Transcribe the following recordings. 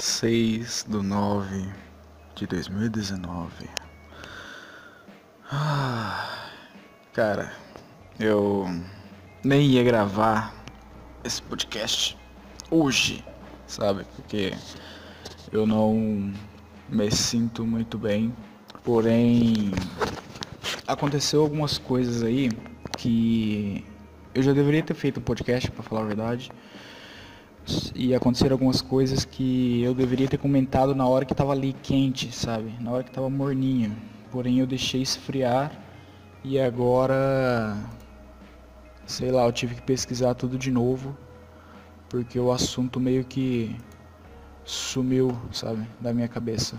6 do 9 de 2019. Ah, cara, eu nem ia gravar esse podcast hoje, sabe? Porque eu não me sinto muito bem. Porém, aconteceu algumas coisas aí que eu já deveria ter feito o podcast, para falar a verdade e aconteceram algumas coisas que eu deveria ter comentado na hora que estava ali quente, sabe? Na hora que estava morninho. Porém eu deixei esfriar e agora sei lá, eu tive que pesquisar tudo de novo porque o assunto meio que sumiu, sabe, da minha cabeça.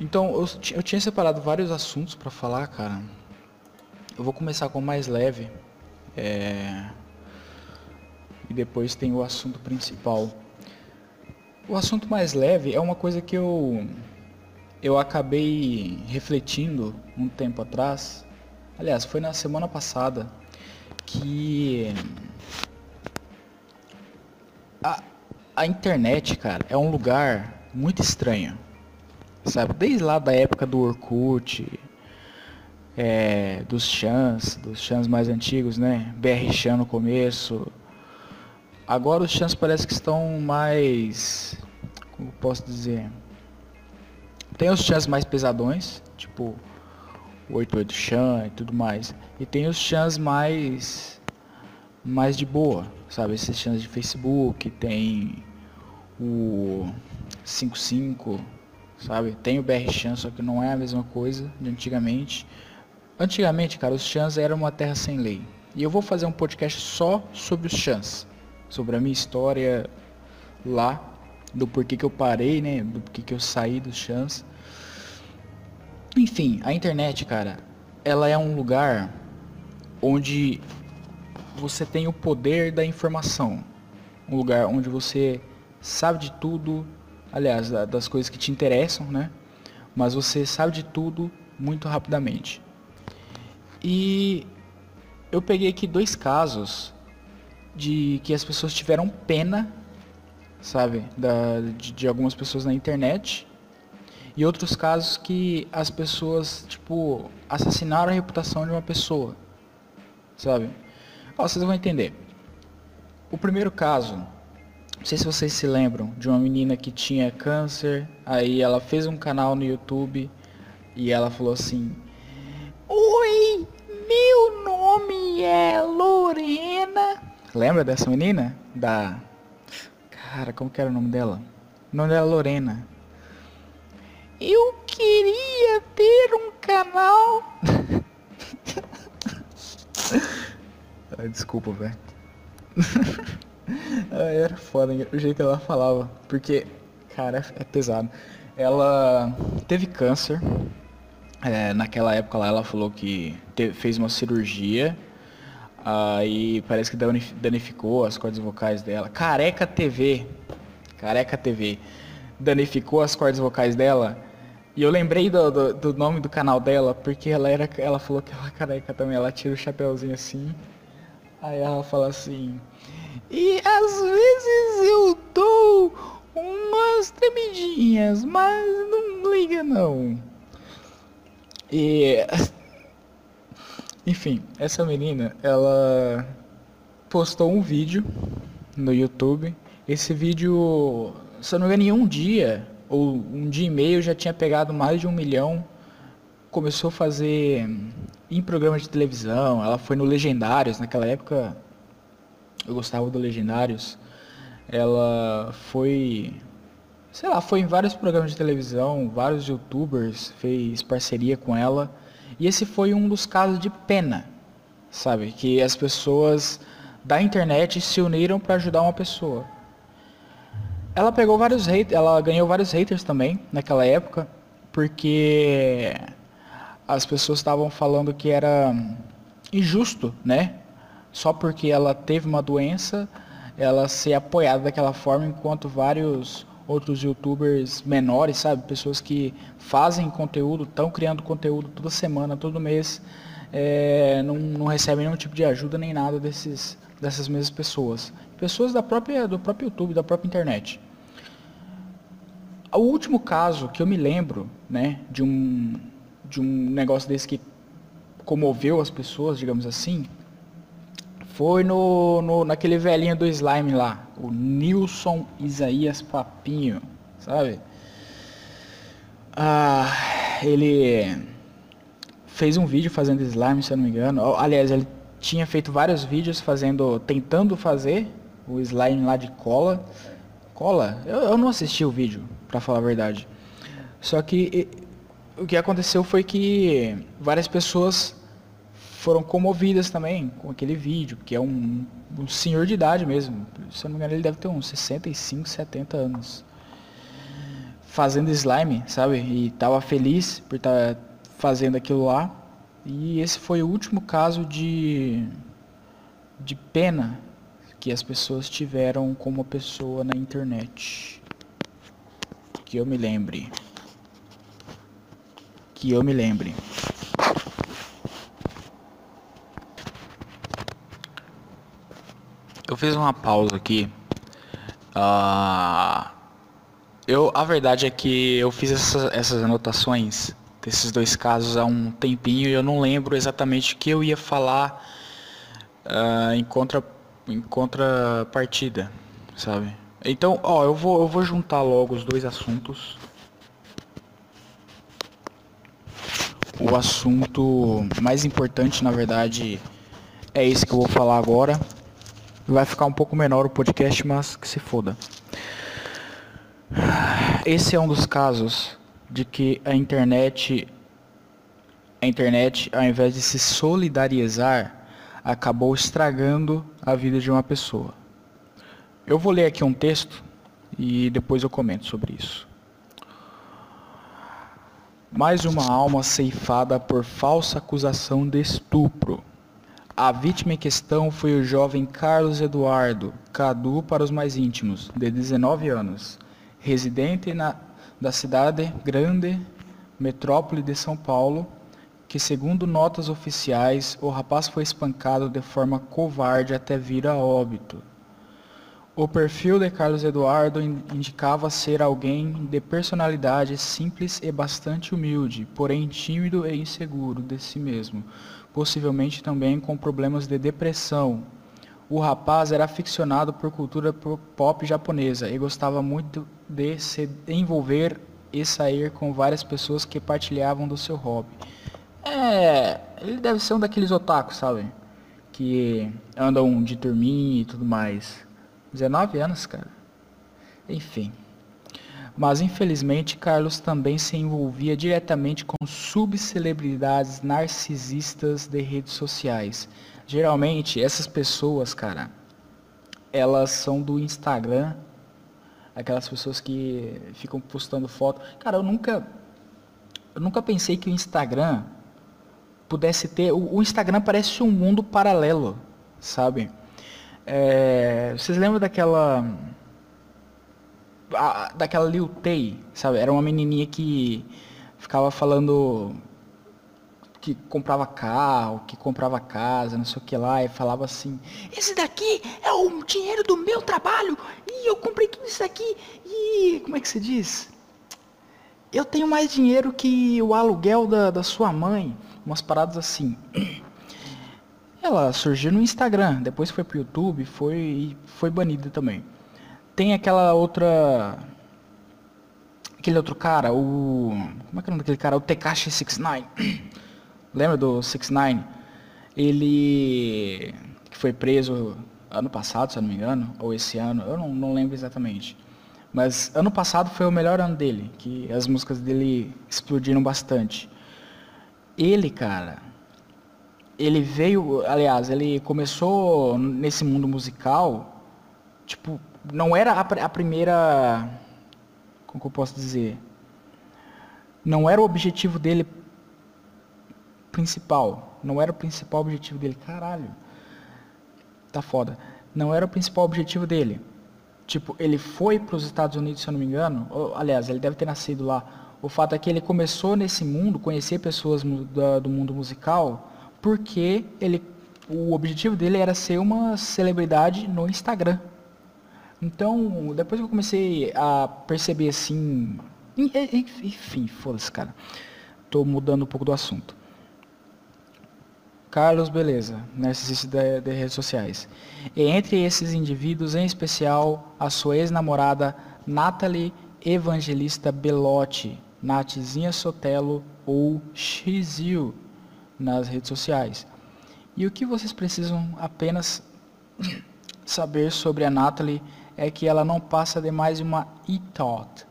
Então eu, eu tinha separado vários assuntos para falar, cara. Eu vou começar com o mais leve. É e depois tem o assunto principal. O assunto mais leve é uma coisa que eu eu acabei refletindo um tempo atrás. Aliás, foi na semana passada que a, a internet, cara, é um lugar muito estranho. Sabe? Desde lá da época do Orkut, é, dos chans, dos chans mais antigos, né? BR Chan no começo, Agora os chans parece que estão mais. Como posso dizer? Tem os chans mais pesadões, tipo o 88 chan e tudo mais. E tem os chans mais. mais de boa, sabe? Esses chans de Facebook, tem o 55, sabe? Tem o BR Chan, só que não é a mesma coisa de antigamente. Antigamente, cara, os chans eram uma terra sem lei. E eu vou fazer um podcast só sobre os chans sobre a minha história lá, do porquê que eu parei, né? Do porquê que eu saí dos chans. Enfim, a internet, cara, ela é um lugar onde você tem o poder da informação. Um lugar onde você sabe de tudo, aliás, das coisas que te interessam, né? Mas você sabe de tudo muito rapidamente. E eu peguei aqui dois casos de que as pessoas tiveram pena, sabe, da, de, de algumas pessoas na internet. E outros casos que as pessoas, tipo, assassinaram a reputação de uma pessoa, sabe? Ó, vocês vão entender. O primeiro caso, não sei se vocês se lembram, de uma menina que tinha câncer, aí ela fez um canal no YouTube e ela falou assim: Oi, meu nome é Lorena Lembra dessa menina? Da. Cara, como que era o nome dela? O nome dela é Lorena. Eu queria ter um canal. Desculpa, velho. era foda o jeito que ela falava. Porque, cara, é pesado. Ela teve câncer. É, naquela época lá ela falou que fez uma cirurgia Aí parece que danificou as cordas vocais dela. Careca TV. Careca TV. Danificou as cordas vocais dela. E eu lembrei do, do, do, nome do canal dela, porque ela era. Ela falou que ela é careca também, ela tira o chapéuzinho assim. Aí ela fala assim. E às vezes eu dou umas tremidinhas, mas não liga não. E enfim, essa menina, ela postou um vídeo no YouTube. Esse vídeo, se eu não me engano, em um dia, ou um dia e meio, já tinha pegado mais de um milhão. Começou a fazer em programas de televisão. Ela foi no Legendários, naquela época eu gostava do Legendários. Ela foi, sei lá, foi em vários programas de televisão, vários youtubers fez parceria com ela. E esse foi um dos casos de pena, sabe? Que as pessoas da internet se uniram para ajudar uma pessoa. Ela pegou vários haters, ela ganhou vários haters também naquela época, porque as pessoas estavam falando que era injusto, né? Só porque ela teve uma doença, ela ser apoiada daquela forma, enquanto vários outros youtubers menores, sabe? Pessoas que fazem conteúdo, estão criando conteúdo toda semana, todo mês, é, não, não recebem nenhum tipo de ajuda nem nada desses, dessas mesmas pessoas. Pessoas da própria, do próprio YouTube, da própria internet. o último caso que eu me lembro, né, de um, de um negócio desse que comoveu as pessoas, digamos assim, foi no, no, naquele velhinho do slime lá, o Nilson Isaías Papinho, sabe? Ah, ele fez um vídeo fazendo slime, se eu não me engano. Aliás, ele tinha feito vários vídeos fazendo, tentando fazer o slime lá de cola. Cola? Eu, eu não assisti o vídeo, para falar a verdade. Só que o que aconteceu foi que várias pessoas foram comovidas também com aquele vídeo, que é um, um senhor de idade mesmo. Se eu não me engano, ele deve ter uns 65, 70 anos. Fazendo slime, sabe? E tava feliz por estar tá fazendo aquilo lá. E esse foi o último caso de, de pena que as pessoas tiveram com uma pessoa na internet. Que eu me lembre. Que eu me lembre. Eu fiz uma pausa aqui. Uh, eu, a verdade é que eu fiz essas, essas anotações desses dois casos há um tempinho e eu não lembro exatamente o que eu ia falar uh, em contra em contrapartida, sabe? Então, ó, eu vou, eu vou juntar logo os dois assuntos. O assunto mais importante, na verdade, é esse que eu vou falar agora. Vai ficar um pouco menor o podcast, mas que se foda. Esse é um dos casos de que a internet a internet, ao invés de se solidarizar, acabou estragando a vida de uma pessoa. Eu vou ler aqui um texto e depois eu comento sobre isso. Mais uma alma ceifada por falsa acusação de estupro. A vítima em questão foi o jovem Carlos Eduardo, Cadu para os mais íntimos, de 19 anos, residente na, da cidade grande metrópole de São Paulo, que, segundo notas oficiais, o rapaz foi espancado de forma covarde até vir a óbito. O perfil de Carlos Eduardo indicava ser alguém de personalidade simples e bastante humilde, porém tímido e inseguro de si mesmo, possivelmente também com problemas de depressão. O rapaz era aficionado por cultura pop japonesa e gostava muito de se envolver e sair com várias pessoas que partilhavam do seu hobby. É, ele deve ser um daqueles otakus, sabe? Que andam de turminha e tudo mais. 19 anos, cara. Enfim. Mas infelizmente Carlos também se envolvia diretamente com subcelebridades narcisistas de redes sociais. Geralmente essas pessoas, cara, elas são do Instagram, aquelas pessoas que ficam postando foto. Cara, eu nunca eu nunca pensei que o Instagram pudesse ter. O, o Instagram parece um mundo paralelo, sabe? É, vocês lembram daquela. A, daquela Lil Tay, sabe? Era uma menininha que ficava falando que comprava carro, que comprava casa, não sei o que lá, e falava assim: Esse daqui é o dinheiro do meu trabalho, e eu comprei tudo isso aqui, e. Como é que se diz? Eu tenho mais dinheiro que o aluguel da, da sua mãe umas paradas assim. Ela surgiu no Instagram, depois foi pro YouTube, foi foi banida também. Tem aquela outra aquele outro cara, o como é que é o nome daquele cara? O Tekashi 69. Lembra do 69? Ele que foi preso ano passado, se eu não me engano, ou esse ano, eu não, não lembro exatamente. Mas ano passado foi o melhor ano dele, que as músicas dele explodiram bastante. Ele, cara, ele veio, aliás, ele começou nesse mundo musical, tipo, não era a, a primeira, como que eu posso dizer? Não era o objetivo dele principal, não era o principal objetivo dele, caralho. Tá foda. Não era o principal objetivo dele. Tipo, ele foi para os Estados Unidos, se eu não me engano, ou, aliás, ele deve ter nascido lá o fato é que ele começou nesse mundo, conhecer pessoas do, do mundo musical, porque ele, o objetivo dele era ser uma celebridade no Instagram. Então, depois que eu comecei a perceber assim. Enfim, foda-se, cara. Tô mudando um pouco do assunto. Carlos, beleza, narcisista de, de redes sociais. E entre esses indivíduos, em especial, a sua ex-namorada Natalie Evangelista Belotti, Natizinha Sotelo ou Xil nas redes sociais. E o que vocês precisam apenas saber sobre a Natalie é que ela não passa de mais uma e-thought,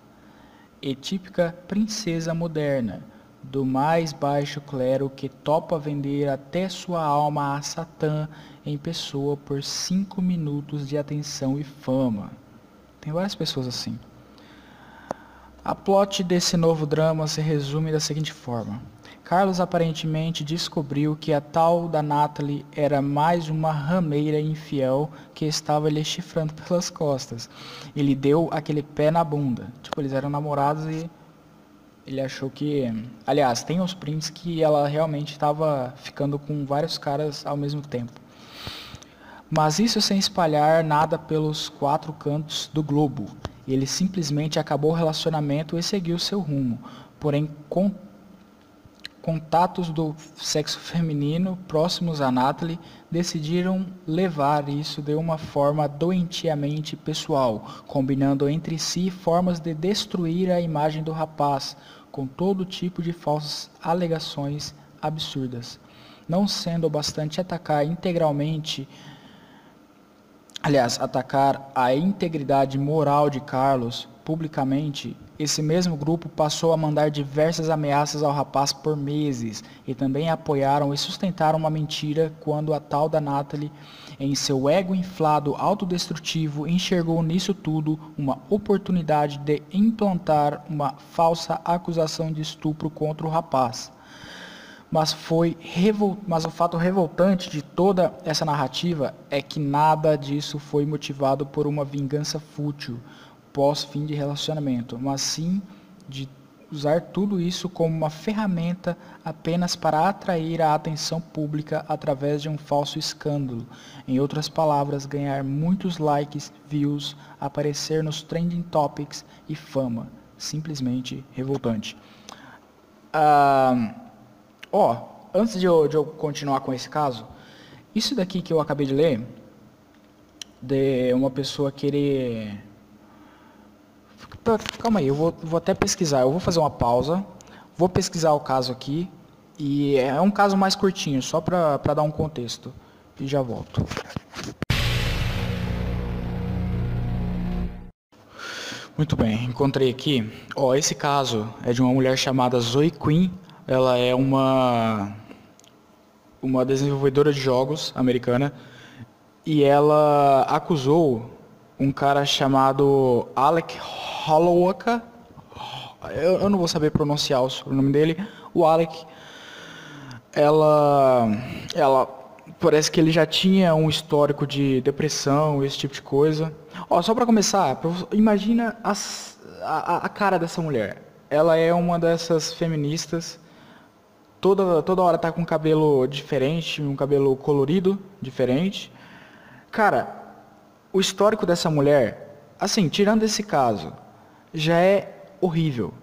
e típica princesa moderna, do mais baixo clero que topa vender até sua alma a Satã em pessoa por cinco minutos de atenção e fama. Tem várias pessoas assim. A plot desse novo drama se resume da seguinte forma. Carlos aparentemente descobriu que a tal da Natalie era mais uma rameira infiel que estava lhe chifrando pelas costas. Ele deu aquele pé na bunda. Tipo, eles eram namorados e ele achou que. Aliás, tem uns prints que ela realmente estava ficando com vários caras ao mesmo tempo. Mas isso sem espalhar nada pelos quatro cantos do globo. Ele simplesmente acabou o relacionamento e seguiu seu rumo. Porém, com contatos do sexo feminino próximos a Natalie decidiram levar isso de uma forma doentiamente pessoal, combinando entre si formas de destruir a imagem do rapaz, com todo tipo de falsas alegações absurdas. Não sendo bastante atacar integralmente, aliás, atacar a integridade moral de Carlos publicamente esse mesmo grupo passou a mandar diversas ameaças ao rapaz por meses e também apoiaram e sustentaram uma mentira quando a tal da Natalie, em seu ego inflado autodestrutivo, enxergou nisso tudo uma oportunidade de implantar uma falsa acusação de estupro contra o rapaz. Mas, foi revol... Mas o fato revoltante de toda essa narrativa é que nada disso foi motivado por uma vingança fútil pós-fim de relacionamento, mas sim de usar tudo isso como uma ferramenta apenas para atrair a atenção pública através de um falso escândalo. Em outras palavras, ganhar muitos likes, views, aparecer nos trending topics e fama. Simplesmente revoltante. Ah, ó, antes de eu, de eu continuar com esse caso, isso daqui que eu acabei de ler, de uma pessoa querer Calma aí, eu vou, vou até pesquisar. Eu vou fazer uma pausa, vou pesquisar o caso aqui. E é um caso mais curtinho, só para dar um contexto. E já volto. Muito bem, encontrei aqui. Ó, esse caso é de uma mulher chamada Zoe Quinn. Ela é uma uma desenvolvedora de jogos americana e ela acusou um cara chamado Alec Hollowaka, eu, eu não vou saber pronunciar o sobrenome dele, o Alec, ela, ela parece que ele já tinha um histórico de depressão, esse tipo de coisa. Ó, só para começar, imagina as, a, a cara dessa mulher. Ela é uma dessas feministas, toda, toda hora tá com cabelo diferente, um cabelo colorido, diferente. Cara, o histórico dessa mulher, assim, tirando esse caso, já é horrível.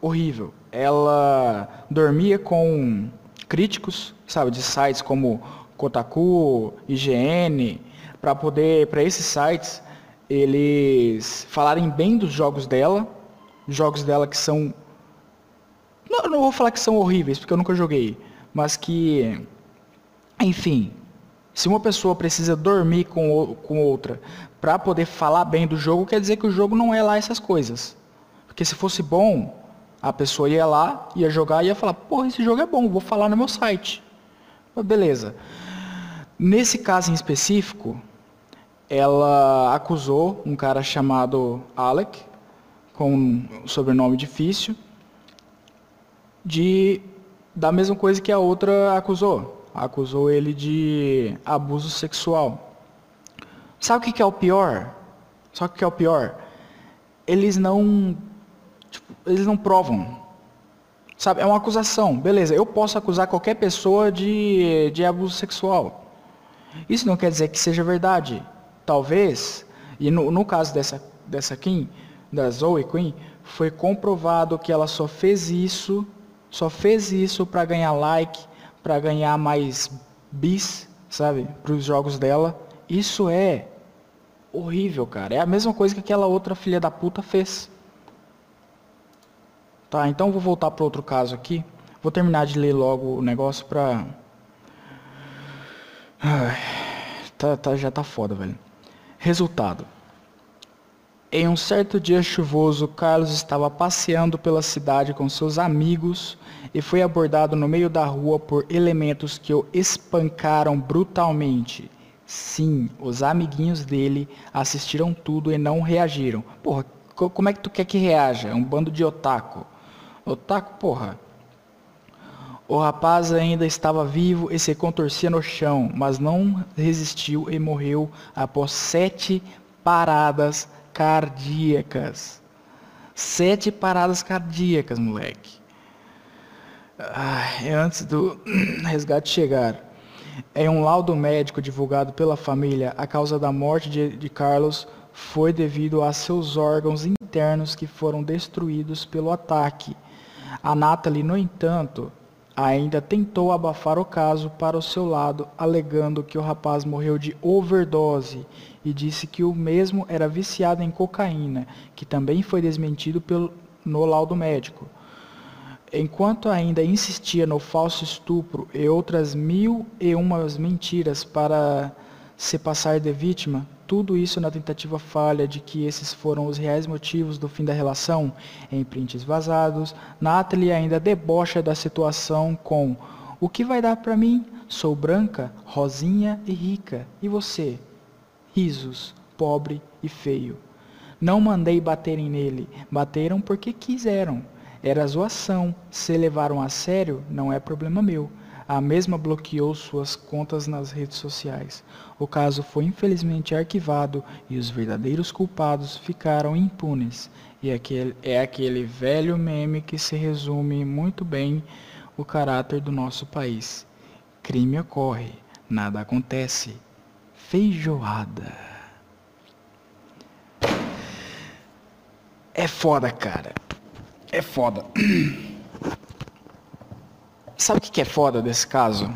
Horrível. Ela dormia com críticos, sabe, de sites como Kotaku, IGN, para poder, para esses sites, eles falarem bem dos jogos dela, jogos dela que são não, não vou falar que são horríveis, porque eu nunca joguei, mas que enfim, se uma pessoa precisa dormir com, com outra para poder falar bem do jogo, quer dizer que o jogo não é lá essas coisas. Porque se fosse bom, a pessoa ia lá, ia jogar e ia falar, porra, esse jogo é bom, vou falar no meu site. Beleza. Nesse caso em específico, ela acusou um cara chamado Alec, com um sobrenome difícil, de da mesma coisa que a outra acusou acusou ele de abuso sexual. Sabe o que é o pior? Sabe o que é o pior? Eles não, tipo, eles não provam. Sabe, é uma acusação. Beleza, eu posso acusar qualquer pessoa de, de abuso sexual. Isso não quer dizer que seja verdade. Talvez E no, no caso dessa, dessa Kim, da Zoe Queen, foi comprovado que ela só fez isso, só fez isso para ganhar like, para ganhar mais bis, sabe, para os jogos dela. Isso é horrível, cara. É a mesma coisa que aquela outra filha da puta fez. Tá, então vou voltar para outro caso aqui. Vou terminar de ler logo o negócio pra. Ai, tá, tá, já tá foda, velho. Resultado. Em um certo dia chuvoso, Carlos estava passeando pela cidade com seus amigos e foi abordado no meio da rua por elementos que o espancaram brutalmente. Sim, os amiguinhos dele assistiram tudo e não reagiram. Porra, como é que tu quer que reaja? É um bando de otaku. Otaku, porra. O rapaz ainda estava vivo e se contorcia no chão, mas não resistiu e morreu após sete paradas cardíacas. Sete paradas cardíacas, moleque. Ah, antes do resgate chegar. Em um laudo médico divulgado pela família, a causa da morte de, de Carlos foi devido a seus órgãos internos que foram destruídos pelo ataque. A Natalie, no entanto, ainda tentou abafar o caso para o seu lado, alegando que o rapaz morreu de overdose e disse que o mesmo era viciado em cocaína, que também foi desmentido pelo, no laudo médico. Enquanto ainda insistia no falso estupro e outras mil e umas mentiras para se passar de vítima, tudo isso na tentativa falha de que esses foram os reais motivos do fim da relação, em prints vazados, Natalie ainda debocha da situação com o que vai dar para mim? Sou branca, rosinha e rica. E você? Risos, pobre e feio. Não mandei baterem nele, bateram porque quiseram. Era zoação, se levaram a sério, não é problema meu. A mesma bloqueou suas contas nas redes sociais. O caso foi infelizmente arquivado e os verdadeiros culpados ficaram impunes. E aquele, é aquele velho meme que se resume muito bem o caráter do nosso país. Crime ocorre, nada acontece. Feijoada. É foda, cara. É foda. Sabe o que é foda desse caso?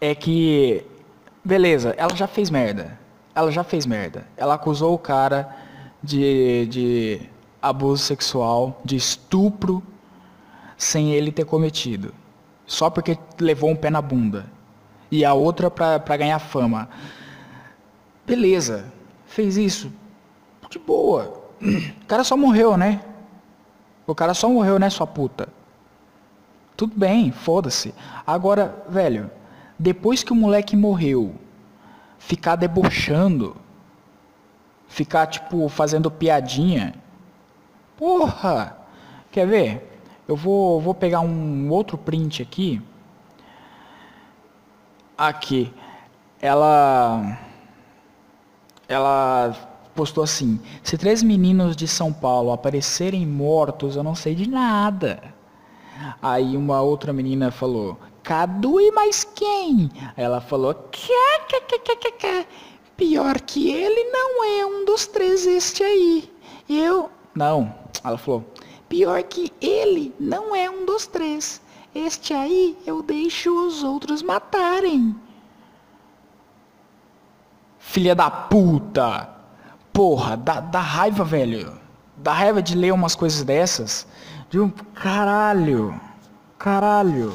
É que, beleza, ela já fez merda. Ela já fez merda. Ela acusou o cara de, de abuso sexual, de estupro, sem ele ter cometido. Só porque levou um pé na bunda. E a outra pra ganhar fama. Beleza, fez isso. De boa. O cara só morreu, né? O cara só morreu, né, sua puta? Tudo bem, foda-se. Agora, velho, depois que o moleque morreu, ficar debochando, ficar, tipo, fazendo piadinha. Porra! Quer ver? Eu vou, vou pegar um outro print aqui. Aqui. Ela. Ela postou assim: Se três meninos de São Paulo aparecerem mortos, eu não sei de nada. Aí uma outra menina falou, Cadu e mais quem? Ela falou, pior que ele não é um dos três este aí. Eu, não. Ela falou, pior que ele não é um dos três. Este aí eu deixo os outros matarem. Filha da puta! Porra, dá, dá raiva, velho. Dá raiva de ler umas coisas dessas. De um caralho. Caralho.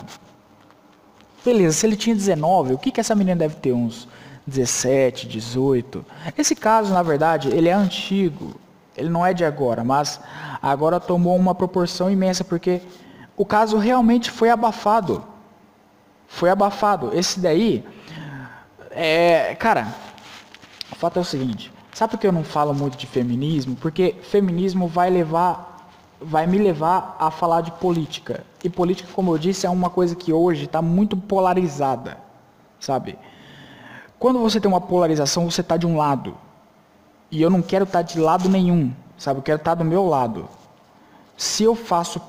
Beleza, se ele tinha 19, o que, que essa menina deve ter? Uns 17, 18. Esse caso, na verdade, ele é antigo. Ele não é de agora, mas agora tomou uma proporção imensa, porque o caso realmente foi abafado. Foi abafado. Esse daí. É. Cara, o fato é o seguinte. Sabe por que eu não falo muito de feminismo? Porque feminismo vai levar vai me levar a falar de política. E política, como eu disse, é uma coisa que hoje está muito polarizada, sabe? Quando você tem uma polarização, você está de um lado. E eu não quero estar tá de lado nenhum, sabe? Eu quero estar tá do meu lado. Se eu faço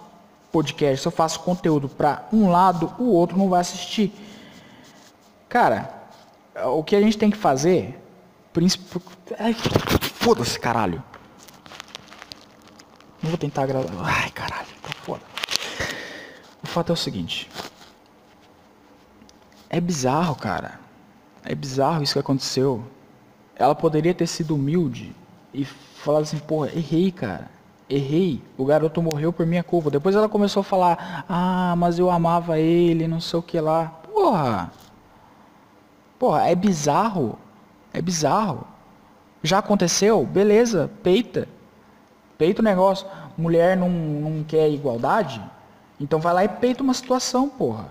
podcast, se eu faço conteúdo para um lado, o outro não vai assistir. Cara, o que a gente tem que fazer príncipe. Foda-se, caralho. Não vou tentar gravar. Ai, caralho, tá foda. O fato é o seguinte. É bizarro, cara. É bizarro isso que aconteceu. Ela poderia ter sido humilde e falar assim, porra, errei, cara. Errei. O garoto morreu por minha culpa. Depois ela começou a falar, ah, mas eu amava ele, não sei o que lá. Porra. Porra, é bizarro. É bizarro. Já aconteceu? Beleza, peita. Peita o negócio. Mulher não, não quer igualdade? Então vai lá e peita uma situação, porra.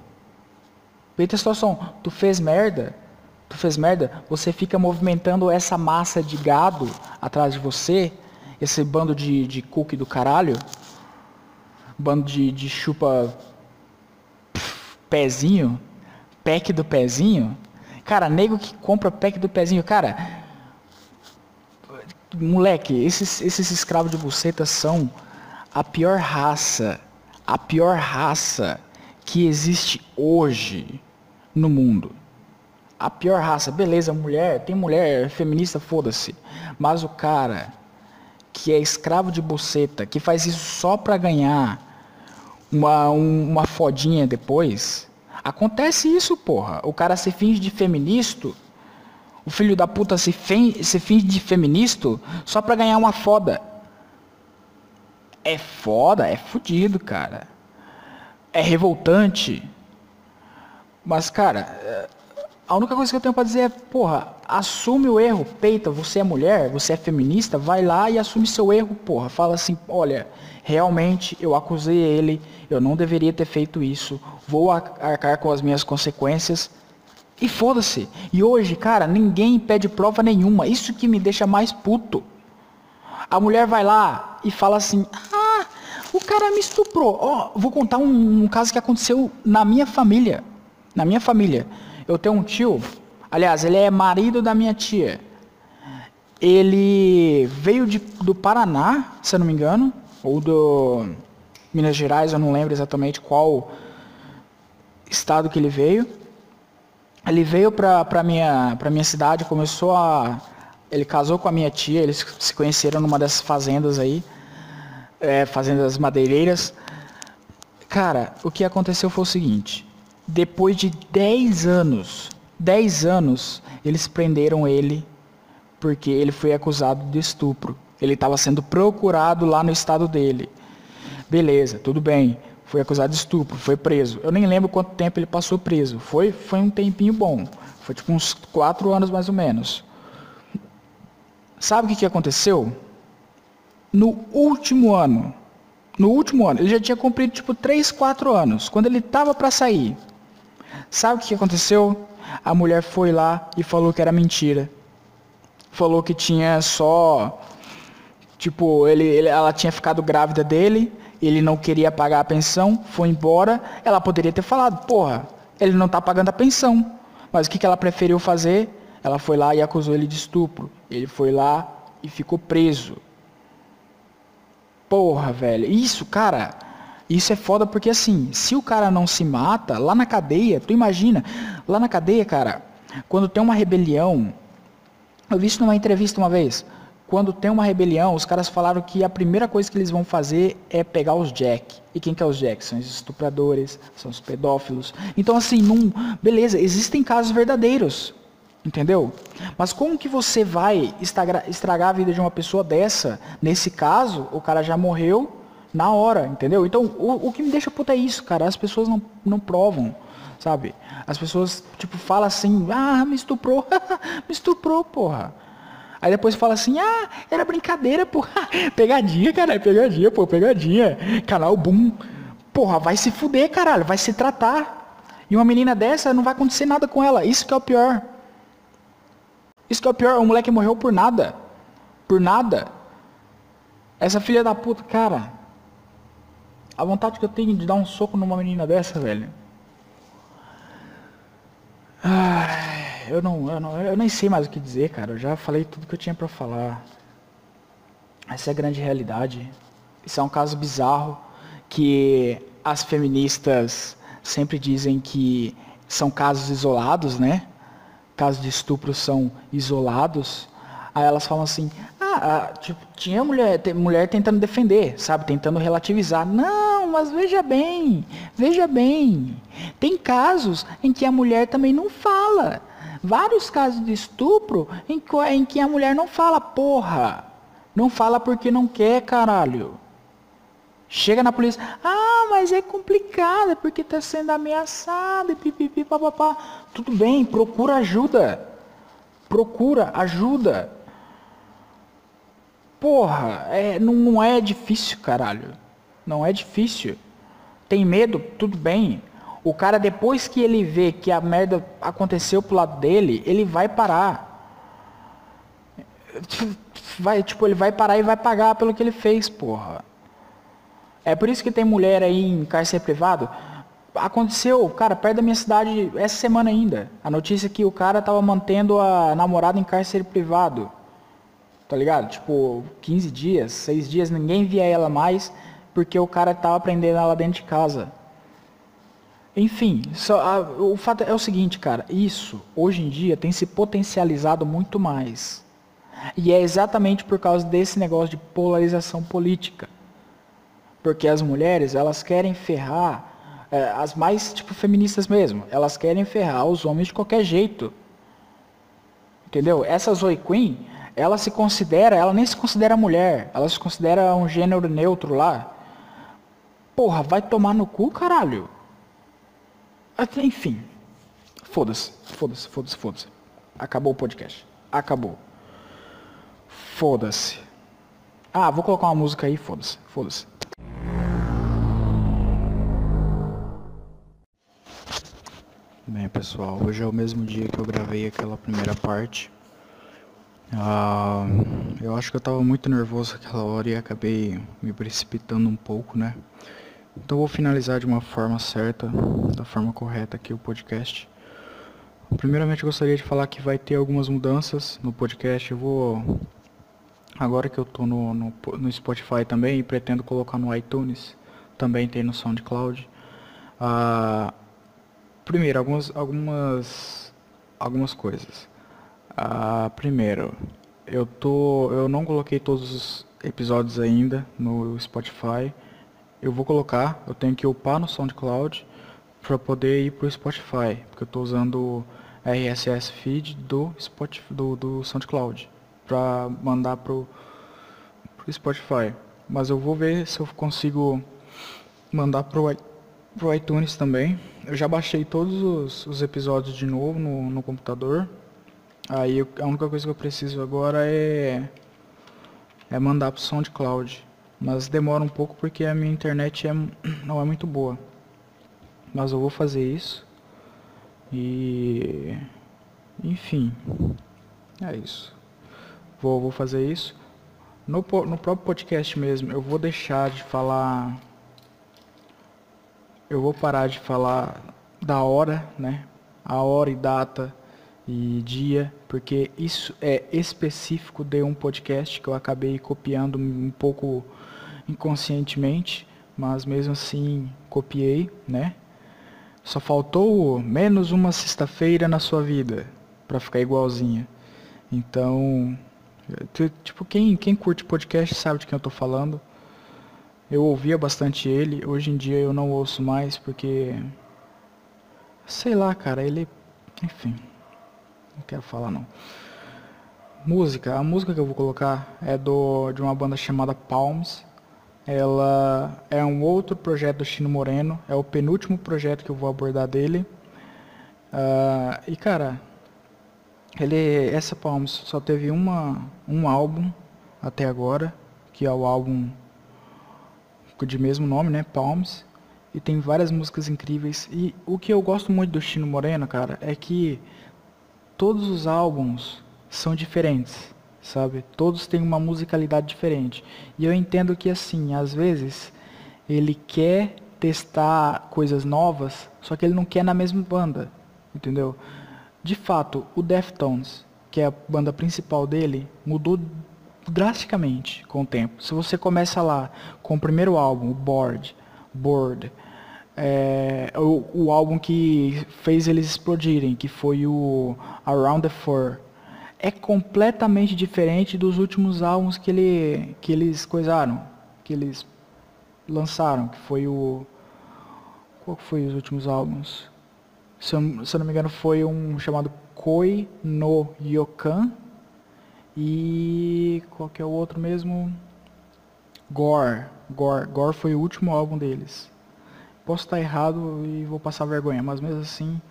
Peita a situação. Tu fez merda? Tu fez merda? Você fica movimentando essa massa de gado atrás de você, esse bando de, de cookie do caralho, bando de, de chupa pff, pezinho, pack do pezinho. Cara, nego que compra pack do pezinho, cara, moleque, esses, esses escravos de buceta são a pior raça, a pior raça que existe hoje no mundo. A pior raça, beleza, mulher, tem mulher feminista, foda-se. Mas o cara que é escravo de buceta, que faz isso só pra ganhar uma, um, uma fodinha depois, acontece isso, porra. O cara se finge de feminista o filho da puta se, finge, se finge de feminista só pra ganhar uma foda. É foda, é fudido, cara. É revoltante. Mas, cara, é, a única coisa que eu tenho para dizer é, porra, assume o erro, peita, você é mulher, você é feminista, vai lá e assume seu erro, porra. Fala assim, olha, realmente eu acusei ele, eu não deveria ter feito isso, vou arcar com as minhas consequências, e foda-se. E hoje, cara, ninguém pede prova nenhuma. Isso que me deixa mais puto. A mulher vai lá e fala assim: Ah, o cara me estuprou. Ó, oh, vou contar um, um caso que aconteceu na minha família. Na minha família. Eu tenho um tio, aliás, ele é marido da minha tia. Ele veio de, do Paraná, se eu não me engano, ou do Minas Gerais, eu não lembro exatamente qual estado que ele veio. Ele veio para minha para minha cidade, começou a ele casou com a minha tia, eles se conheceram numa dessas fazendas aí, é, fazendas madeireiras. Cara, o que aconteceu foi o seguinte: depois de 10 anos, 10 anos, eles prenderam ele porque ele foi acusado de estupro. Ele estava sendo procurado lá no estado dele. Beleza, tudo bem foi acusado de estupro, foi preso. Eu nem lembro quanto tempo ele passou preso. Foi, foi um tempinho bom. Foi tipo uns quatro anos mais ou menos. Sabe o que, que aconteceu? No último ano, no último ano, ele já tinha cumprido tipo três, quatro anos. Quando ele estava para sair, sabe o que, aconteceu? A mulher foi lá e falou que era mentira. Falou que tinha só, tipo, ele, ele ela tinha ficado grávida dele ele não queria pagar a pensão, foi embora, ela poderia ter falado, porra, ele não está pagando a pensão. Mas o que, que ela preferiu fazer? Ela foi lá e acusou ele de estupro. Ele foi lá e ficou preso. Porra, velho. Isso, cara, isso é foda porque assim, se o cara não se mata, lá na cadeia, tu imagina, lá na cadeia, cara, quando tem uma rebelião, eu vi isso numa entrevista uma vez quando tem uma rebelião, os caras falaram que a primeira coisa que eles vão fazer é pegar os Jack. E quem que é os Jack? São os estupradores, são os pedófilos. Então, assim, num, beleza, existem casos verdadeiros. Entendeu? Mas como que você vai estragar a vida de uma pessoa dessa? Nesse caso, o cara já morreu na hora, entendeu? Então, o, o que me deixa puta é isso, cara. As pessoas não, não provam, sabe? As pessoas, tipo, falam assim, ah, me estuprou, me estuprou, porra. Aí depois fala assim, ah, era brincadeira, pô. pegadinha, caralho, pegadinha, pô, pegadinha. Canal Boom. Porra, vai se fuder, caralho, vai se tratar. E uma menina dessa não vai acontecer nada com ela. Isso que é o pior. Isso que é o pior, o moleque morreu por nada. Por nada. Essa filha da puta, cara. A vontade que eu tenho de dar um soco numa menina dessa, velho. Ai eu não, eu não, eu nem sei mais o que dizer, cara. Eu já falei tudo que eu tinha para falar. Essa é a grande realidade. Isso é um caso bizarro que as feministas sempre dizem que são casos isolados, né? Casos de estupro são isolados, Aí elas falam assim, ah, ah, tipo, tinha mulher, mulher tentando defender, sabe, tentando relativizar. Não, mas veja bem, veja bem. Tem casos em que a mulher também não fala. Vários casos de estupro em, em que a mulher não fala, porra. Não fala porque não quer, caralho. Chega na polícia, ah, mas é complicado, é porque está sendo ameaçado, e pipipi, papapá. Tudo bem, procura ajuda. Procura ajuda. Porra, é, não, não é difícil, caralho. Não é difícil. Tem medo? Tudo bem. O cara, depois que ele vê que a merda aconteceu pro lado dele, ele vai parar. Vai, tipo, ele vai parar e vai pagar pelo que ele fez, porra. É por isso que tem mulher aí em cárcere privado. Aconteceu, cara, perto da minha cidade essa semana ainda. A notícia que o cara tava mantendo a namorada em cárcere privado. Tá ligado? Tipo, 15 dias, 6 dias, ninguém via ela mais porque o cara tava prendendo ela dentro de casa. Enfim, só, a, o fato é o seguinte, cara, isso hoje em dia tem se potencializado muito mais. E é exatamente por causa desse negócio de polarização política. Porque as mulheres, elas querem ferrar, é, as mais, tipo, feministas mesmo, elas querem ferrar os homens de qualquer jeito. Entendeu? Essa Zoe Queen, ela se considera, ela nem se considera mulher, ela se considera um gênero neutro lá. Porra, vai tomar no cu, caralho. Enfim. Foda-se, foda-se, foda-se, foda-se. Acabou o podcast. Acabou. Foda-se. Ah, vou colocar uma música aí, foda-se, foda-se. Bem, pessoal, hoje é o mesmo dia que eu gravei aquela primeira parte. Ah, eu acho que eu estava muito nervoso aquela hora e acabei me precipitando um pouco, né? Então vou finalizar de uma forma certa, da forma correta aqui o podcast. Primeiramente gostaria de falar que vai ter algumas mudanças no podcast. Eu vou. Agora que eu tô no, no, no Spotify também e pretendo colocar no iTunes, também tem no SoundCloud. Ah, Primeiro, algumas, algumas, algumas coisas. Ah, primeiro, eu tô, eu não coloquei todos os episódios ainda no Spotify. Eu vou colocar, eu tenho que upar no SoundCloud para poder ir pro Spotify, porque eu estou usando RSS feed do Spotify, do, do SoundCloud para mandar pro, pro Spotify. Mas eu vou ver se eu consigo mandar pro pro iTunes também. Eu já baixei todos os, os episódios de novo no, no computador. Aí a única coisa que eu preciso agora é, é mandar pro SoundCloud. Mas demora um pouco porque a minha internet é, não é muito boa. Mas eu vou fazer isso. E enfim. É isso. Vou, vou fazer isso. No, no próprio podcast mesmo, eu vou deixar de falar eu vou parar de falar da hora, né? A hora e data e dia, porque isso é específico de um podcast que eu acabei copiando um pouco inconscientemente, mas mesmo assim copiei, né? Só faltou menos uma sexta-feira na sua vida para ficar igualzinha. Então, tipo, quem, quem curte podcast sabe de quem eu tô falando. Eu ouvia bastante ele, hoje em dia eu não ouço mais porque. Sei lá, cara, ele. Enfim. Não quero falar não. Música, a música que eu vou colocar é do, de uma banda chamada Palms. Ela é um outro projeto do Chino Moreno, é o penúltimo projeto que eu vou abordar dele. Uh, e cara, ele, essa Palms só teve uma, um álbum até agora, que é o álbum de mesmo nome, né? Palms. E tem várias músicas incríveis. E o que eu gosto muito do Chino Moreno, cara, é que todos os álbuns são diferentes, sabe? Todos têm uma musicalidade diferente. E eu entendo que, assim, às vezes ele quer testar coisas novas, só que ele não quer na mesma banda, entendeu? De fato, o Deftones, que é a banda principal dele, mudou drasticamente com o tempo. Se você começa lá com o primeiro álbum, o Board, Board, é, o, o, álbum que fez eles explodirem, que foi o Around the Fur, é completamente diferente dos últimos álbuns que, ele, que eles coisaram, que eles lançaram, que foi o... Qual foi os últimos álbuns? Se eu, se não me engano foi um chamado Koi no Yokan e qual que é o outro mesmo? Gore. Gore. Gore foi o último álbum deles. Posso estar errado e vou passar vergonha, mas mesmo assim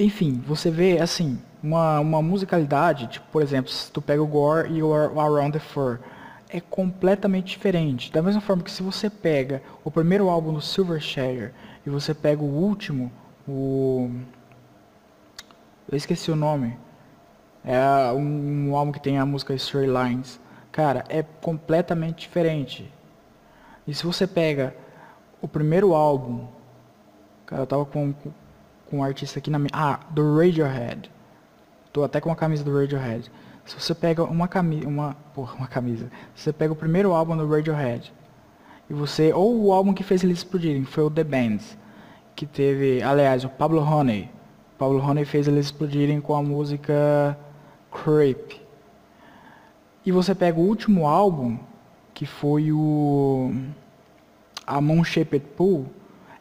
enfim, você vê assim, uma, uma musicalidade, tipo, por exemplo, se tu pega o Gore e o Around the Fur, é completamente diferente. Da mesma forma que se você pega o primeiro álbum do Silverchair e você pega o último, o eu esqueci o nome. É um, um álbum que tem a música Storylines. Cara, é completamente diferente. E se você pega o primeiro álbum, cara, eu tava com com um artista aqui na minha. Ah, do Radiohead. Tô até com a camisa do Radiohead. Se você pega uma camisa. Uma. Porra, uma camisa. Se você pega o primeiro álbum do Radiohead. E você. Ou o álbum que fez eles explodirem, foi o The Bands. Que teve. Aliás, o Pablo Honey. O Pablo Honey fez eles explodirem com a música Creep. E você pega o último álbum, que foi o. A Moon Shaped Pool,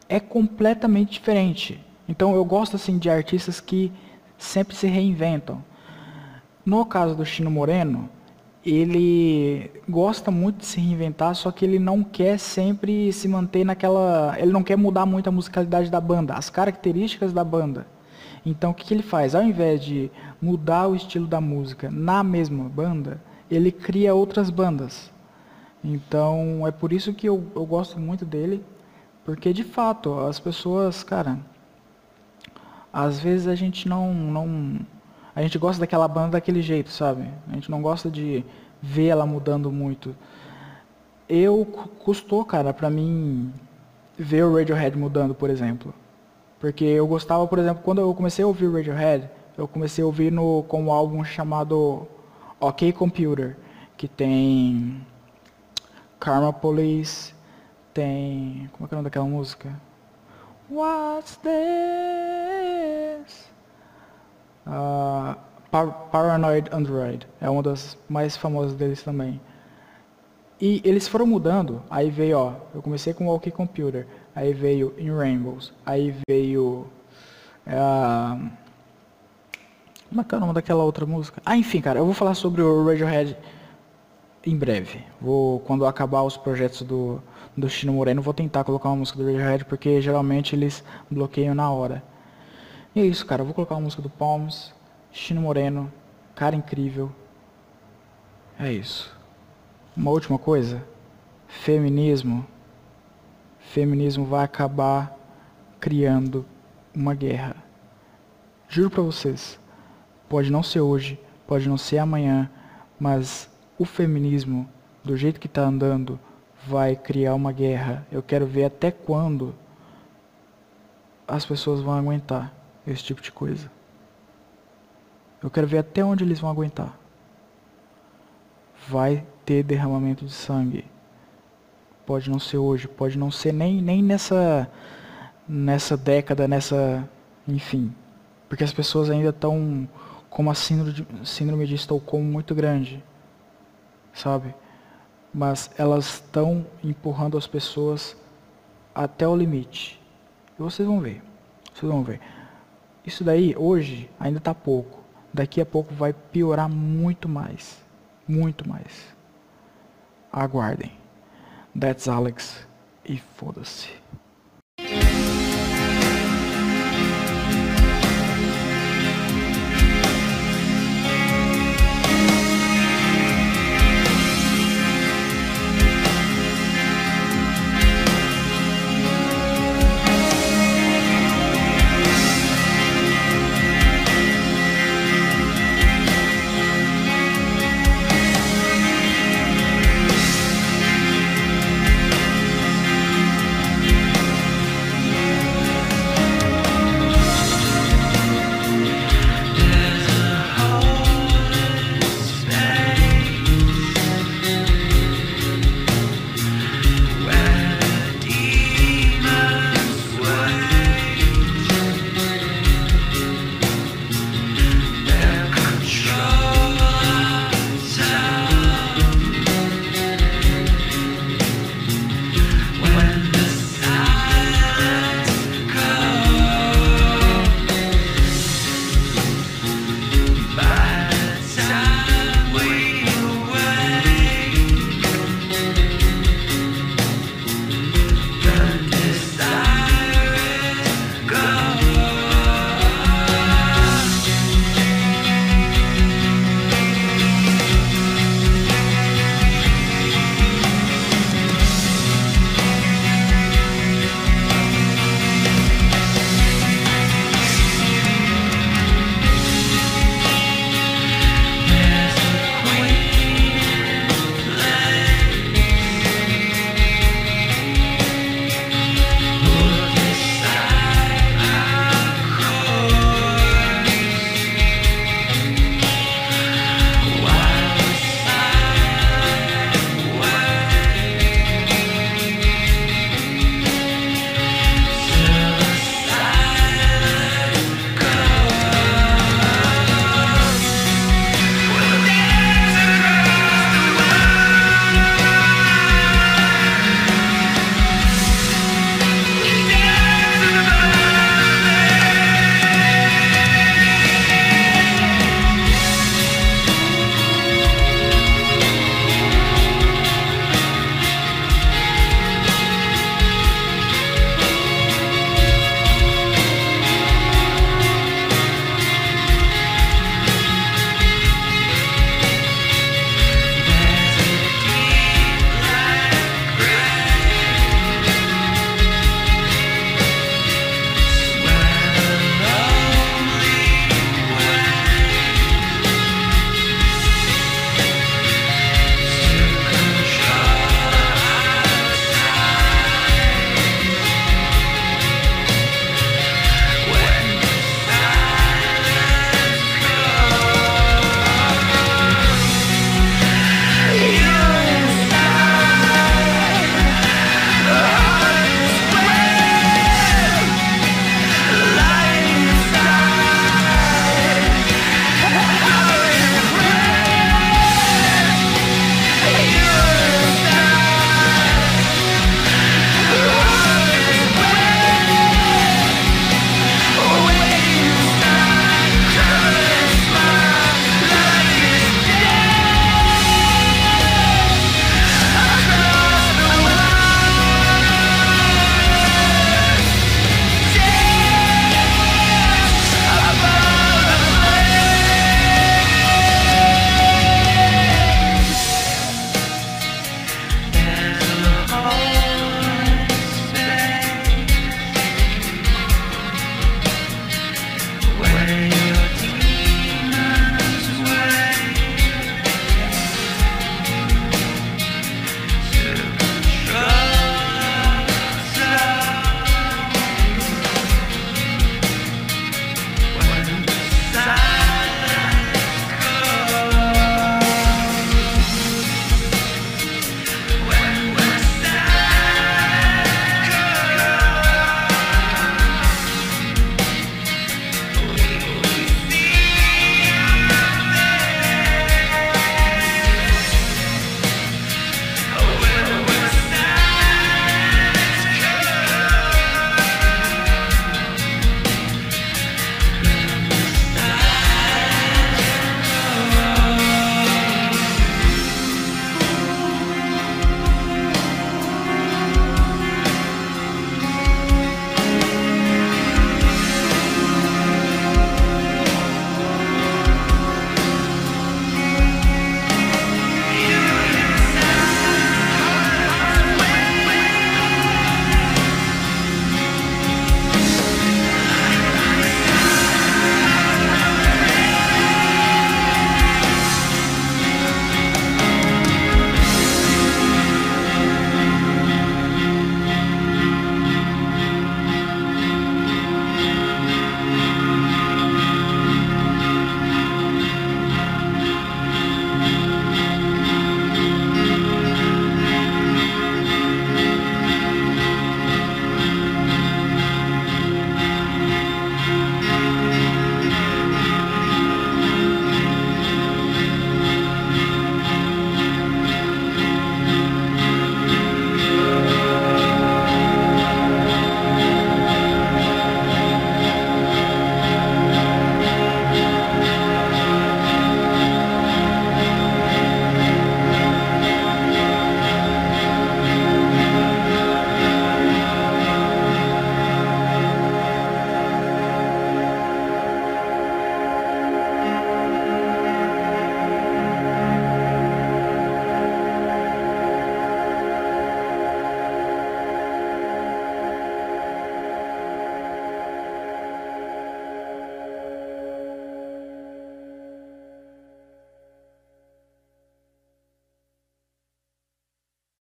é completamente diferente. Então eu gosto assim de artistas que sempre se reinventam. No caso do Chino Moreno, ele gosta muito de se reinventar, só que ele não quer sempre se manter naquela. Ele não quer mudar muito a musicalidade da banda, as características da banda. Então o que, que ele faz? Ao invés de mudar o estilo da música na mesma banda, ele cria outras bandas. Então é por isso que eu, eu gosto muito dele, porque de fato as pessoas, cara, às vezes a gente não, não. A gente gosta daquela banda daquele jeito, sabe? A gente não gosta de ver ela mudando muito. Eu custou, cara, pra mim ver o Radiohead mudando, por exemplo. Porque eu gostava, por exemplo, quando eu comecei a ouvir o Radiohead, eu comecei a ouvir no, com um álbum chamado OK Computer, que tem Karma Police, tem. Como é que é o nome daquela música? What's this? Uh, Par Paranoid Android. É uma das mais famosas deles também. E eles foram mudando. Aí veio, ó, eu comecei com o OK Computer. Aí veio In Rainbows. Aí veio. Uh, como é que é o nome daquela outra música? Ah, enfim, cara, eu vou falar sobre o Radiohead em breve. Vou, quando acabar os projetos do, do Chino Moreno, vou tentar colocar uma música do Radiohead, porque geralmente eles bloqueiam na hora. E é isso, cara. Vou colocar uma música do Palms, Chino Moreno, cara incrível. É isso. Uma última coisa. Feminismo. Feminismo vai acabar criando uma guerra. Juro pra vocês. Pode não ser hoje, pode não ser amanhã, mas o feminismo, do jeito que está andando, vai criar uma guerra. Eu quero ver até quando as pessoas vão aguentar esse tipo de coisa. Eu quero ver até onde eles vão aguentar. Vai ter derramamento de sangue. Pode não ser hoje, pode não ser nem, nem nessa nessa década, nessa, enfim, porque as pessoas ainda estão com uma síndrome de, síndrome de Estocolmo muito grande sabe? Mas elas estão empurrando as pessoas até o limite. E vocês vão ver. Vocês vão ver. Isso daí, hoje, ainda está pouco. Daqui a pouco vai piorar muito mais. Muito mais. Aguardem. That's Alex. E foda-se.